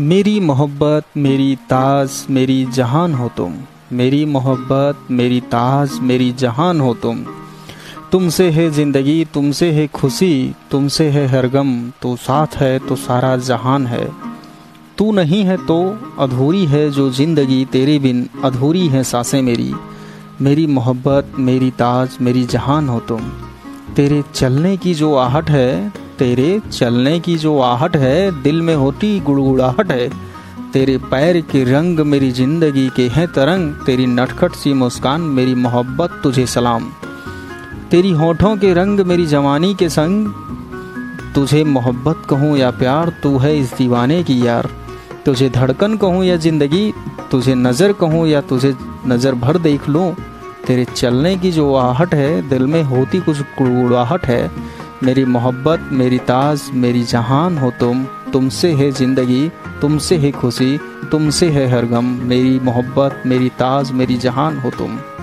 मेरी मोहब्बत, मेरी ताज, मेरी जहान हो तुम। मेरी मोहब्बत, मेरी ताज, मेरी जहान हो तुम। तुमसे है ज़िंदगी, तुमसे है खुशी, तुमसे है हर गम तो साथ है तो सारा जहान है। तू नहीं है तो अधूरी है जो ज़िंदगी तेरे बिन। अधूरी है साँसें मेरी। मेरी मोहब्बत, मेरी ताज, मेरी जहान हो तुम। तेरे चलने की जो आहट है तेरे चलने की जो आहट है, दिल में होती गुड़गुड़ाहट है। तेरे पैर के रंग मेरी ज़िंदगी के हैं तरंग, तेरी नटखट सी मुस्कान मेरी मोहब्बत तुझे सलाम। तेरी होठों के रंग मेरी जवानी के संग, तुझे मोहब्बत कहूँ या प्यार, तू है इस दीवाने की यार। तुझे धड़कन कहूँ या ज़िंदगी, तुझे नज़र कहूँ या तुझे नज़र भर देख लूँ। तेरे चलने की जो आहट है, दिल में होती कुछ गुड़गुड़ाहट है। मेरी मोहब्बत, मेरी ताज, मेरी जहान हो तुम। तुमसे है ज़िंदगी, तुमसे है खुशी, तुमसे है हर गम। मेरी मोहब्बत, मेरी ताज, मेरी जहान हो तुम।